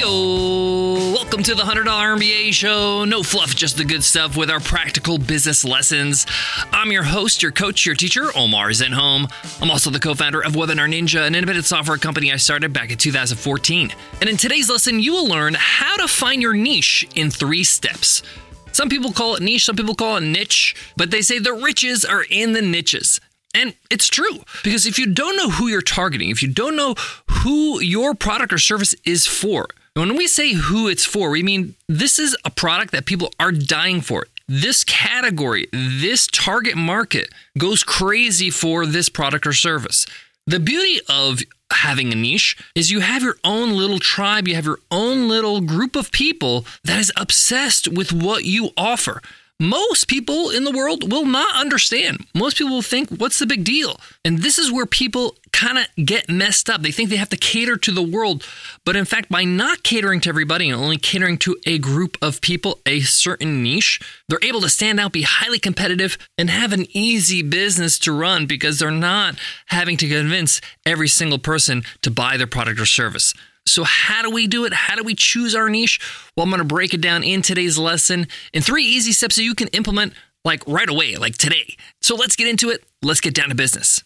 Welcome to the $100 MBA show. No fluff, just the good stuff with our practical business lessons. I'm your host, your coach, your teacher, Omar Zenhom. I'm also the co founder of Webinar Ninja, an independent software company I started back in 2014. And in today's lesson, you will learn how to find your niche in three steps. Some people call it niche, some people call it niche, but they say the riches are in the niches. And it's true because if you don't know who you're targeting, if you don't know who your product or service is for, when we say who it's for, we mean this is a product that people are dying for. This category, this target market goes crazy for this product or service. The beauty of having a niche is you have your own little tribe, you have your own little group of people that is obsessed with what you offer most people in the world will not understand. Most people will think, what's the big deal? And this is where people kind of get messed up. They think they have to cater to the world. But in fact, by not catering to everybody and only catering to a group of people, a certain niche, they're able to stand out, be highly competitive, and have an easy business to run because they're not having to convince every single person to buy their product or service. So, how do we do it? How do we choose our niche? Well, I'm going to break it down in today's lesson in three easy steps that you can implement like right away, like today. So, let's get into it. Let's get down to business.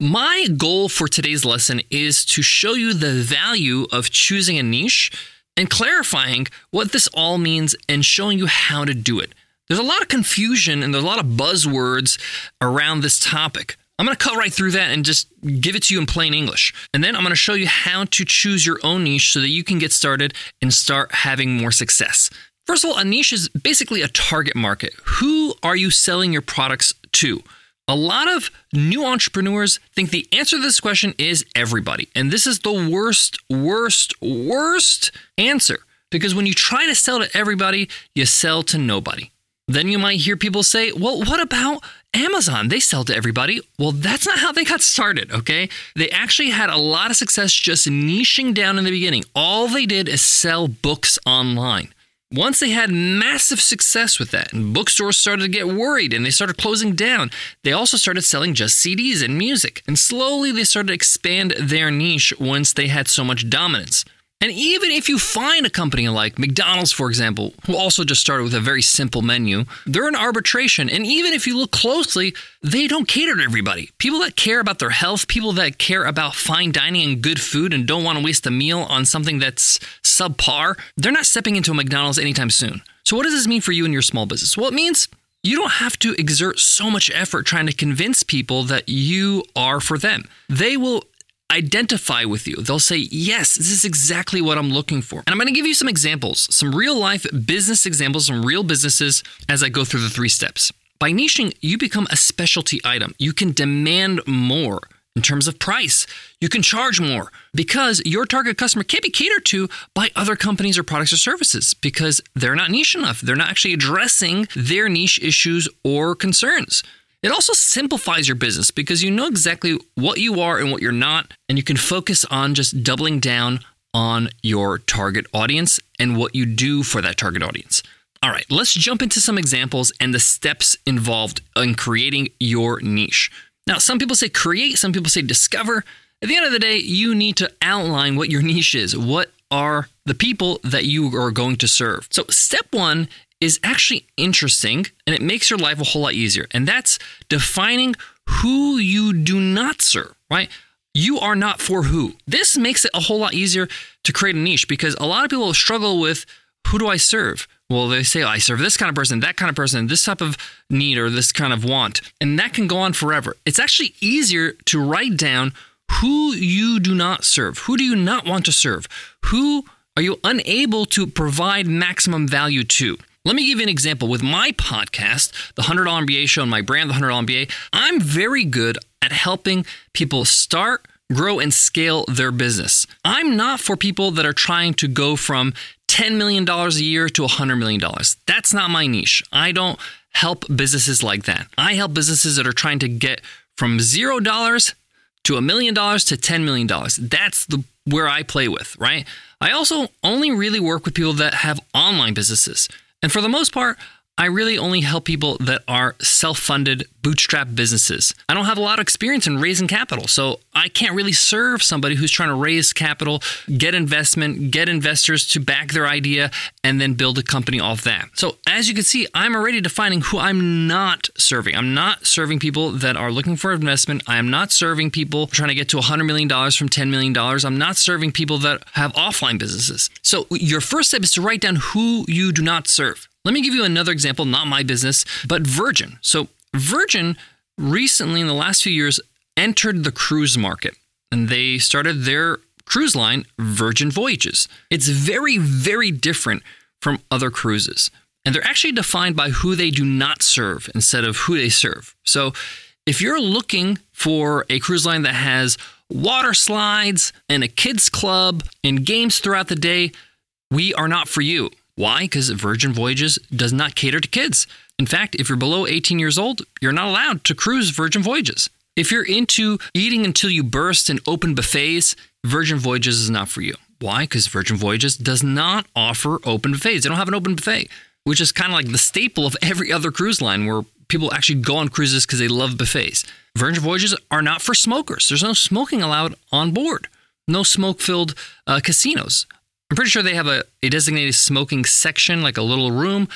My goal for today's lesson is to show you the value of choosing a niche and clarifying what this all means and showing you how to do it. There's a lot of confusion and there's a lot of buzzwords around this topic. I'm going to cut right through that and just give it to you in plain English. And then I'm going to show you how to choose your own niche so that you can get started and start having more success. First of all, a niche is basically a target market. Who are you selling your products to? A lot of new entrepreneurs think the answer to this question is everybody. And this is the worst, worst, worst answer because when you try to sell to everybody, you sell to nobody. Then you might hear people say, well, what about Amazon? They sell to everybody. Well, that's not how they got started, okay? They actually had a lot of success just niching down in the beginning. All they did is sell books online. Once they had massive success with that, and bookstores started to get worried and they started closing down, they also started selling just CDs and music. And slowly they started to expand their niche once they had so much dominance. And even if you find a company like McDonald's, for example, who also just started with a very simple menu, they're in arbitration. And even if you look closely, they don't cater to everybody. People that care about their health, people that care about fine dining and good food and don't want to waste a meal on something that's subpar, they're not stepping into a McDonald's anytime soon. So, what does this mean for you and your small business? Well, it means you don't have to exert so much effort trying to convince people that you are for them. They will identify with you. They'll say, Yes, this is exactly what I'm looking for. And I'm going to give you some examples, some real life business examples, some real businesses as I go through the three steps. By niching, you become a specialty item. You can demand more in terms of price. You can charge more because your target customer can't be catered to by other companies or products or services because they're not niche enough. They're not actually addressing their niche issues or concerns. It also simplifies your business because you know exactly what you are and what you're not, and you can focus on just doubling down on your target audience and what you do for that target audience. All right, let's jump into some examples and the steps involved in creating your niche. Now, some people say create, some people say discover. At the end of the day, you need to outline what your niche is. What are the people that you are going to serve. So, step one is actually interesting and it makes your life a whole lot easier. And that's defining who you do not serve, right? You are not for who. This makes it a whole lot easier to create a niche because a lot of people struggle with who do I serve? Well, they say, I serve this kind of person, that kind of person, this type of need or this kind of want. And that can go on forever. It's actually easier to write down who you do not serve. Who do you not want to serve? Who are you unable to provide maximum value to? Let me give you an example. With my podcast, The $100 MBA Show, and my brand, The $100 MBA, I'm very good at helping people start, grow, and scale their business. I'm not for people that are trying to go from $10 million a year to $100 million. That's not my niche. I don't help businesses like that. I help businesses that are trying to get from $0 to a million dollars to $10 million. That's the where I play with, right? I also only really work with people that have online businesses. And for the most part, I really only help people that are self funded, bootstrap businesses. I don't have a lot of experience in raising capital, so I can't really serve somebody who's trying to raise capital, get investment, get investors to back their idea, and then build a company off that. So, as you can see, I'm already defining who I'm not serving. I'm not serving people that are looking for investment. I am not serving people trying to get to $100 million from $10 million. I'm not serving people that have offline businesses. So, your first step is to write down who you do not serve. Let me give you another example, not my business, but Virgin. So, Virgin recently, in the last few years, entered the cruise market and they started their cruise line, Virgin Voyages. It's very, very different from other cruises. And they're actually defined by who they do not serve instead of who they serve. So, if you're looking for a cruise line that has water slides and a kids club and games throughout the day, we are not for you. Why? Because Virgin Voyages does not cater to kids. In fact, if you're below 18 years old, you're not allowed to cruise Virgin Voyages. If you're into eating until you burst and open buffets, Virgin Voyages is not for you. Why? Because Virgin Voyages does not offer open buffets. They don't have an open buffet, which is kind of like the staple of every other cruise line where people actually go on cruises because they love buffets. Virgin Voyages are not for smokers. There's no smoking allowed on board, no smoke filled uh, casinos. I'm pretty sure they have a, a designated smoking section, like a little room.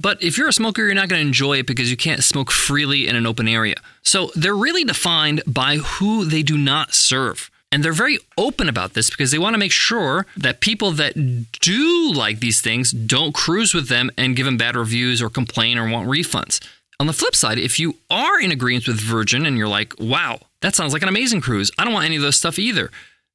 But if you're a smoker, you're not going to enjoy it because you can't smoke freely in an open area. So they're really defined by who they do not serve. And they're very open about this because they want to make sure that people that do like these things don't cruise with them and give them bad reviews or complain or want refunds. On the flip side, if you are in agreement with Virgin and you're like, wow, that sounds like an amazing cruise, I don't want any of those stuff either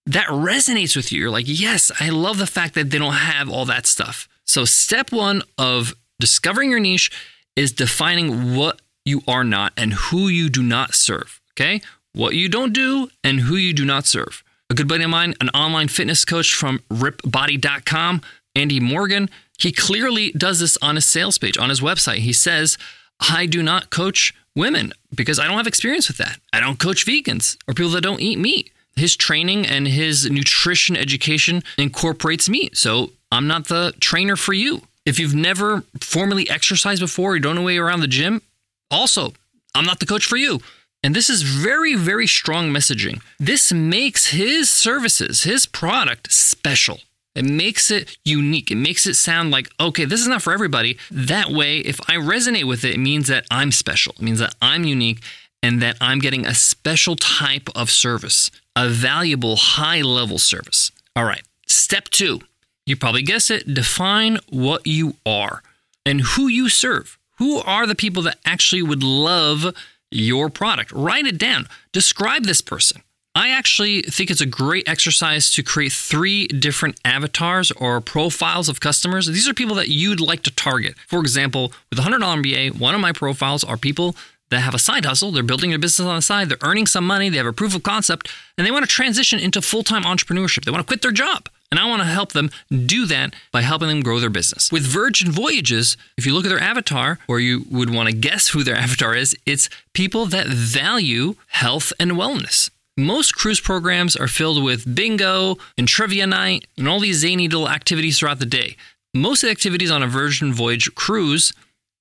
that resonates with you. You're like, yes, I love the fact that they don't have all that stuff. So, step one of discovering your niche is defining what you are not and who you do not serve. Okay. What you don't do and who you do not serve. A good buddy of mine, an online fitness coach from rippedbody.com, Andy Morgan, he clearly does this on his sales page, on his website. He says, I do not coach women because I don't have experience with that. I don't coach vegans or people that don't eat meat his training and his nutrition education incorporates meat. So I'm not the trainer for you. If you've never formally exercised before, you don't know way around the gym, also, I'm not the coach for you. And this is very, very strong messaging. This makes his services, his product special. It makes it unique. It makes it sound like, okay, this is not for everybody. That way, if I resonate with it, it means that I'm special. It means that I'm unique and that I'm getting a special type of service, a valuable high level service. All right, step two, you probably guess it, define what you are and who you serve. Who are the people that actually would love your product? Write it down. Describe this person. I actually think it's a great exercise to create three different avatars or profiles of customers. These are people that you'd like to target. For example, with $100 MBA, one of my profiles are people that have a side hustle. They're building their business on the side. They're earning some money. They have a proof of concept and they want to transition into full time entrepreneurship. They want to quit their job. And I want to help them do that by helping them grow their business. With Virgin Voyages, if you look at their avatar, or you would want to guess who their avatar is, it's people that value health and wellness. Most cruise programs are filled with bingo and trivia night and all these zany little activities throughout the day. Most of the activities on a Virgin Voyage cruise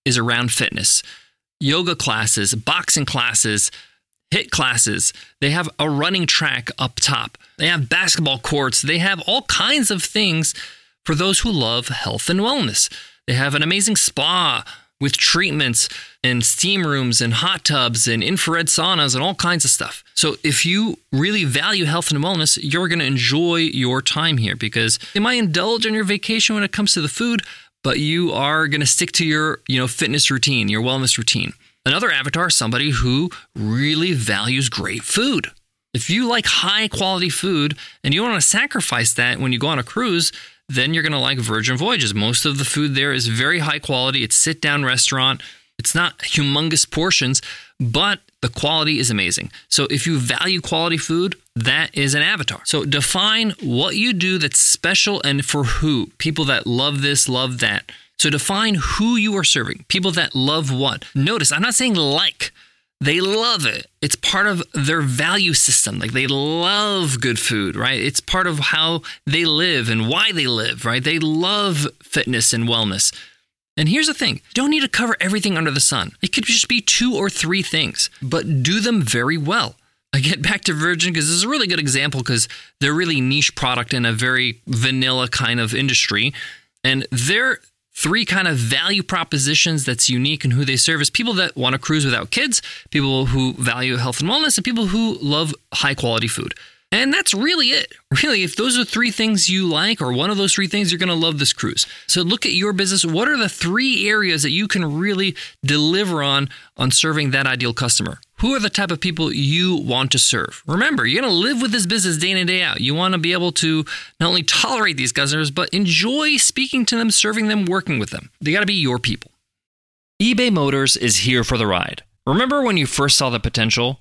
is around fitness yoga classes, boxing classes, HIIT classes. They have a running track up top. They have basketball courts. They have all kinds of things for those who love health and wellness. They have an amazing spa with treatments and steam rooms and hot tubs and infrared saunas and all kinds of stuff. So, if you really value health and wellness, you're going to enjoy your time here because you might indulge on your vacation when it comes to the food, but you are going to stick to your, you know, fitness routine, your wellness routine. Another avatar somebody who really values great food. If you like high quality food and you want to sacrifice that when you go on a cruise, then you're going to like Virgin Voyages. Most of the food there is very high quality. It's sit down restaurant. It's not humongous portions, but the quality is amazing. So if you value quality food, that is an avatar. So define what you do that's special and for who. People that love this, love that. So define who you are serving. People that love what. Notice, I'm not saying like. They love it. It's part of their value system. Like they love good food, right? It's part of how they live and why they live, right? They love fitness and wellness. And here's the thing don't need to cover everything under the sun. It could just be two or three things, but do them very well. I get back to Virgin because this is a really good example because they're really niche product in a very vanilla kind of industry. And they're three kind of value propositions that's unique in who they serve is people that want to cruise without kids, people who value health and wellness, and people who love high quality food. And that's really it. Really, if those are three things you like, or one of those three things, you're going to love this cruise. So look at your business. What are the three areas that you can really deliver on on serving that ideal customer? Who are the type of people you want to serve? Remember, you're going to live with this business day in and day out. You want to be able to not only tolerate these customers, but enjoy speaking to them, serving them, working with them. They got to be your people. eBay Motors is here for the ride. Remember when you first saw the potential?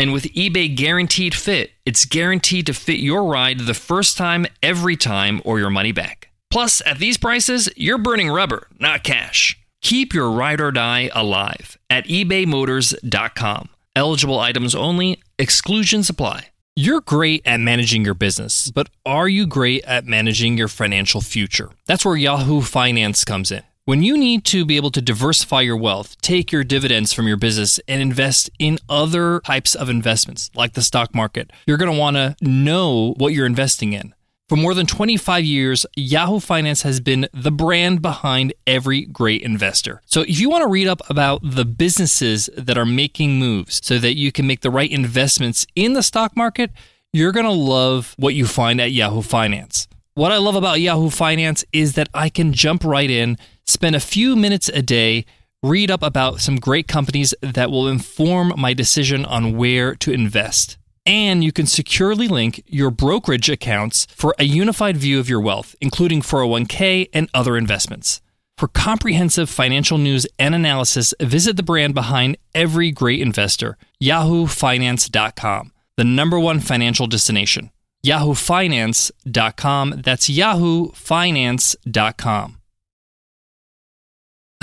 And with eBay Guaranteed Fit, it's guaranteed to fit your ride the first time, every time, or your money back. Plus, at these prices, you're burning rubber, not cash. Keep your ride or die alive at ebaymotors.com. Eligible items only, exclusions apply. You're great at managing your business, but are you great at managing your financial future? That's where Yahoo Finance comes in. When you need to be able to diversify your wealth, take your dividends from your business and invest in other types of investments like the stock market, you're going to want to know what you're investing in. For more than 25 years, Yahoo Finance has been the brand behind every great investor. So if you want to read up about the businesses that are making moves so that you can make the right investments in the stock market, you're going to love what you find at Yahoo Finance. What I love about Yahoo Finance is that I can jump right in spend a few minutes a day, read up about some great companies that will inform my decision on where to invest. And you can securely link your brokerage accounts for a unified view of your wealth, including 401k and other investments. For comprehensive financial news and analysis, visit the brand behind every great investor, yahoofinance.com, the number one financial destination. yahoofinance.com. That's yahoofinance.com.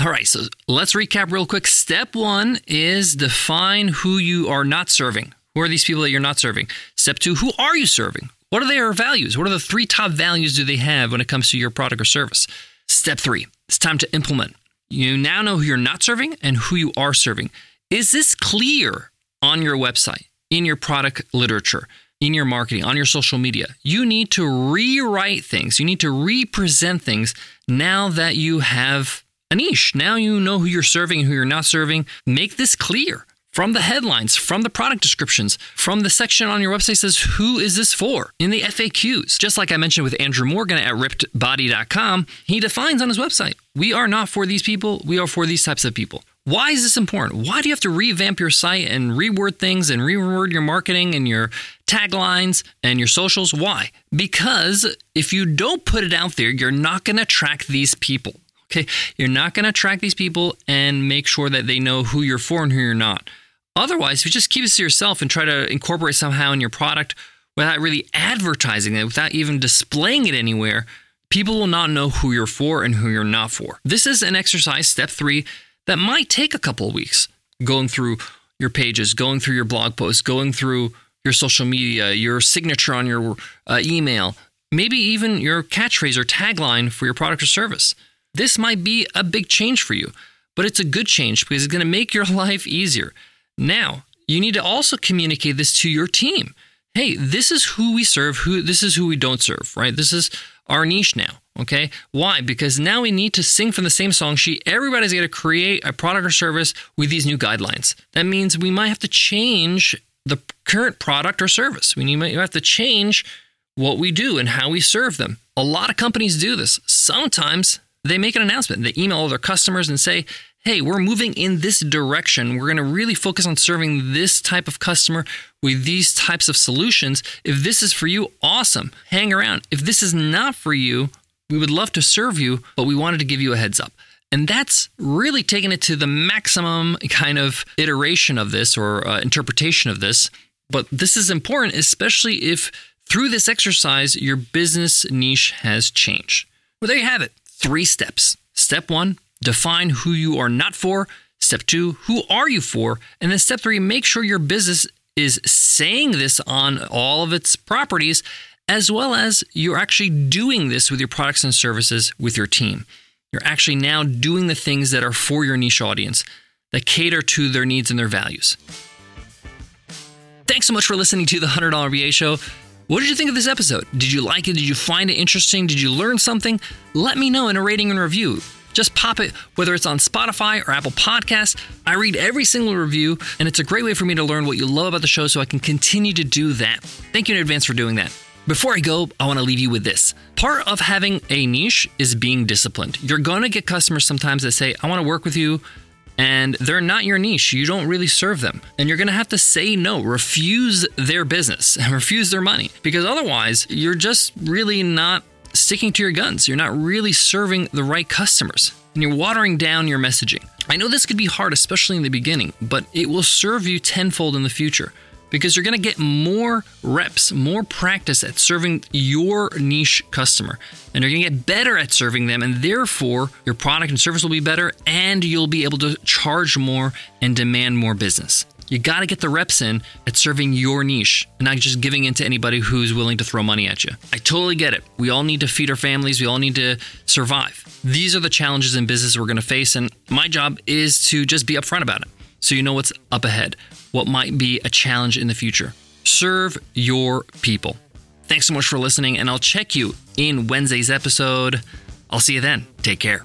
All right, so let's recap real quick. Step one is define who you are not serving. Who are these people that you're not serving? Step two, who are you serving? What are their values? What are the three top values do they have when it comes to your product or service? Step three, it's time to implement. You now know who you're not serving and who you are serving. Is this clear on your website, in your product literature, in your marketing, on your social media? You need to rewrite things. You need to represent things now that you have a niche. Now you know who you're serving and who you're not serving. Make this clear from the headlines, from the product descriptions, from the section on your website says who is this for in the FAQs. Just like I mentioned with Andrew Morgan at rippedbody.com, he defines on his website, we are not for these people, we are for these types of people. Why is this important? Why do you have to revamp your site and reword things and reword your marketing and your taglines and your socials? Why? Because if you don't put it out there, you're not going to attract these people. Okay, you're not going to attract these people and make sure that they know who you're for and who you're not. Otherwise, if you just keep it to yourself and try to incorporate somehow in your product without really advertising it, without even displaying it anywhere, people will not know who you're for and who you're not for. This is an exercise, step three, that might take a couple of weeks going through your pages, going through your blog posts, going through your social media, your signature on your uh, email, maybe even your catchphrase or tagline for your product or service. This might be a big change for you, but it's a good change because it's going to make your life easier. Now, you need to also communicate this to your team. Hey, this is who we serve, who this is who we don't serve, right? This is our niche now. Okay. Why? Because now we need to sing from the same song sheet. Everybody's got to create a product or service with these new guidelines. That means we might have to change the current product or service. We might have to change what we do and how we serve them. A lot of companies do this. Sometimes they make an announcement. They email all their customers and say, hey, we're moving in this direction. We're going to really focus on serving this type of customer with these types of solutions. If this is for you, awesome. Hang around. If this is not for you, we would love to serve you, but we wanted to give you a heads up. And that's really taking it to the maximum kind of iteration of this or uh, interpretation of this. But this is important, especially if through this exercise, your business niche has changed. Well, there you have it three steps. Step one, define who you are not for. Step two, who are you for? And then step three, make sure your business is saying this on all of its properties, as well as you're actually doing this with your products and services with your team. You're actually now doing the things that are for your niche audience, that cater to their needs and their values. Thanks so much for listening to the $100 MBA Show. What did you think of this episode? Did you like it? Did you find it interesting? Did you learn something? Let me know in a rating and review. Just pop it, whether it's on Spotify or Apple Podcasts. I read every single review, and it's a great way for me to learn what you love about the show so I can continue to do that. Thank you in advance for doing that. Before I go, I want to leave you with this. Part of having a niche is being disciplined. You're going to get customers sometimes that say, I want to work with you and they're not your niche. You don't really serve them. And you're going to have to say no, refuse their business and refuse their money because otherwise you're just really not sticking to your guns. You're not really serving the right customers and you're watering down your messaging. I know this could be hard, especially in the beginning, but it will serve you tenfold in the future because you're going to get more reps, more practice at serving your niche customer. And you're going to get better at serving them, and therefore your product and service will be better, and you'll be able to charge more and demand more business. You got to get the reps in at serving your niche and not just giving in to anybody who's willing to throw money at you. I totally get it. We all need to feed our families, we all need to survive. These are the challenges in business we're going to face, and my job is to just be upfront about it so you know what's up ahead, what might be a challenge in the future. Serve your people. Thanks so much for listening, and I'll check you in Wednesday's episode. I'll see you then. Take care.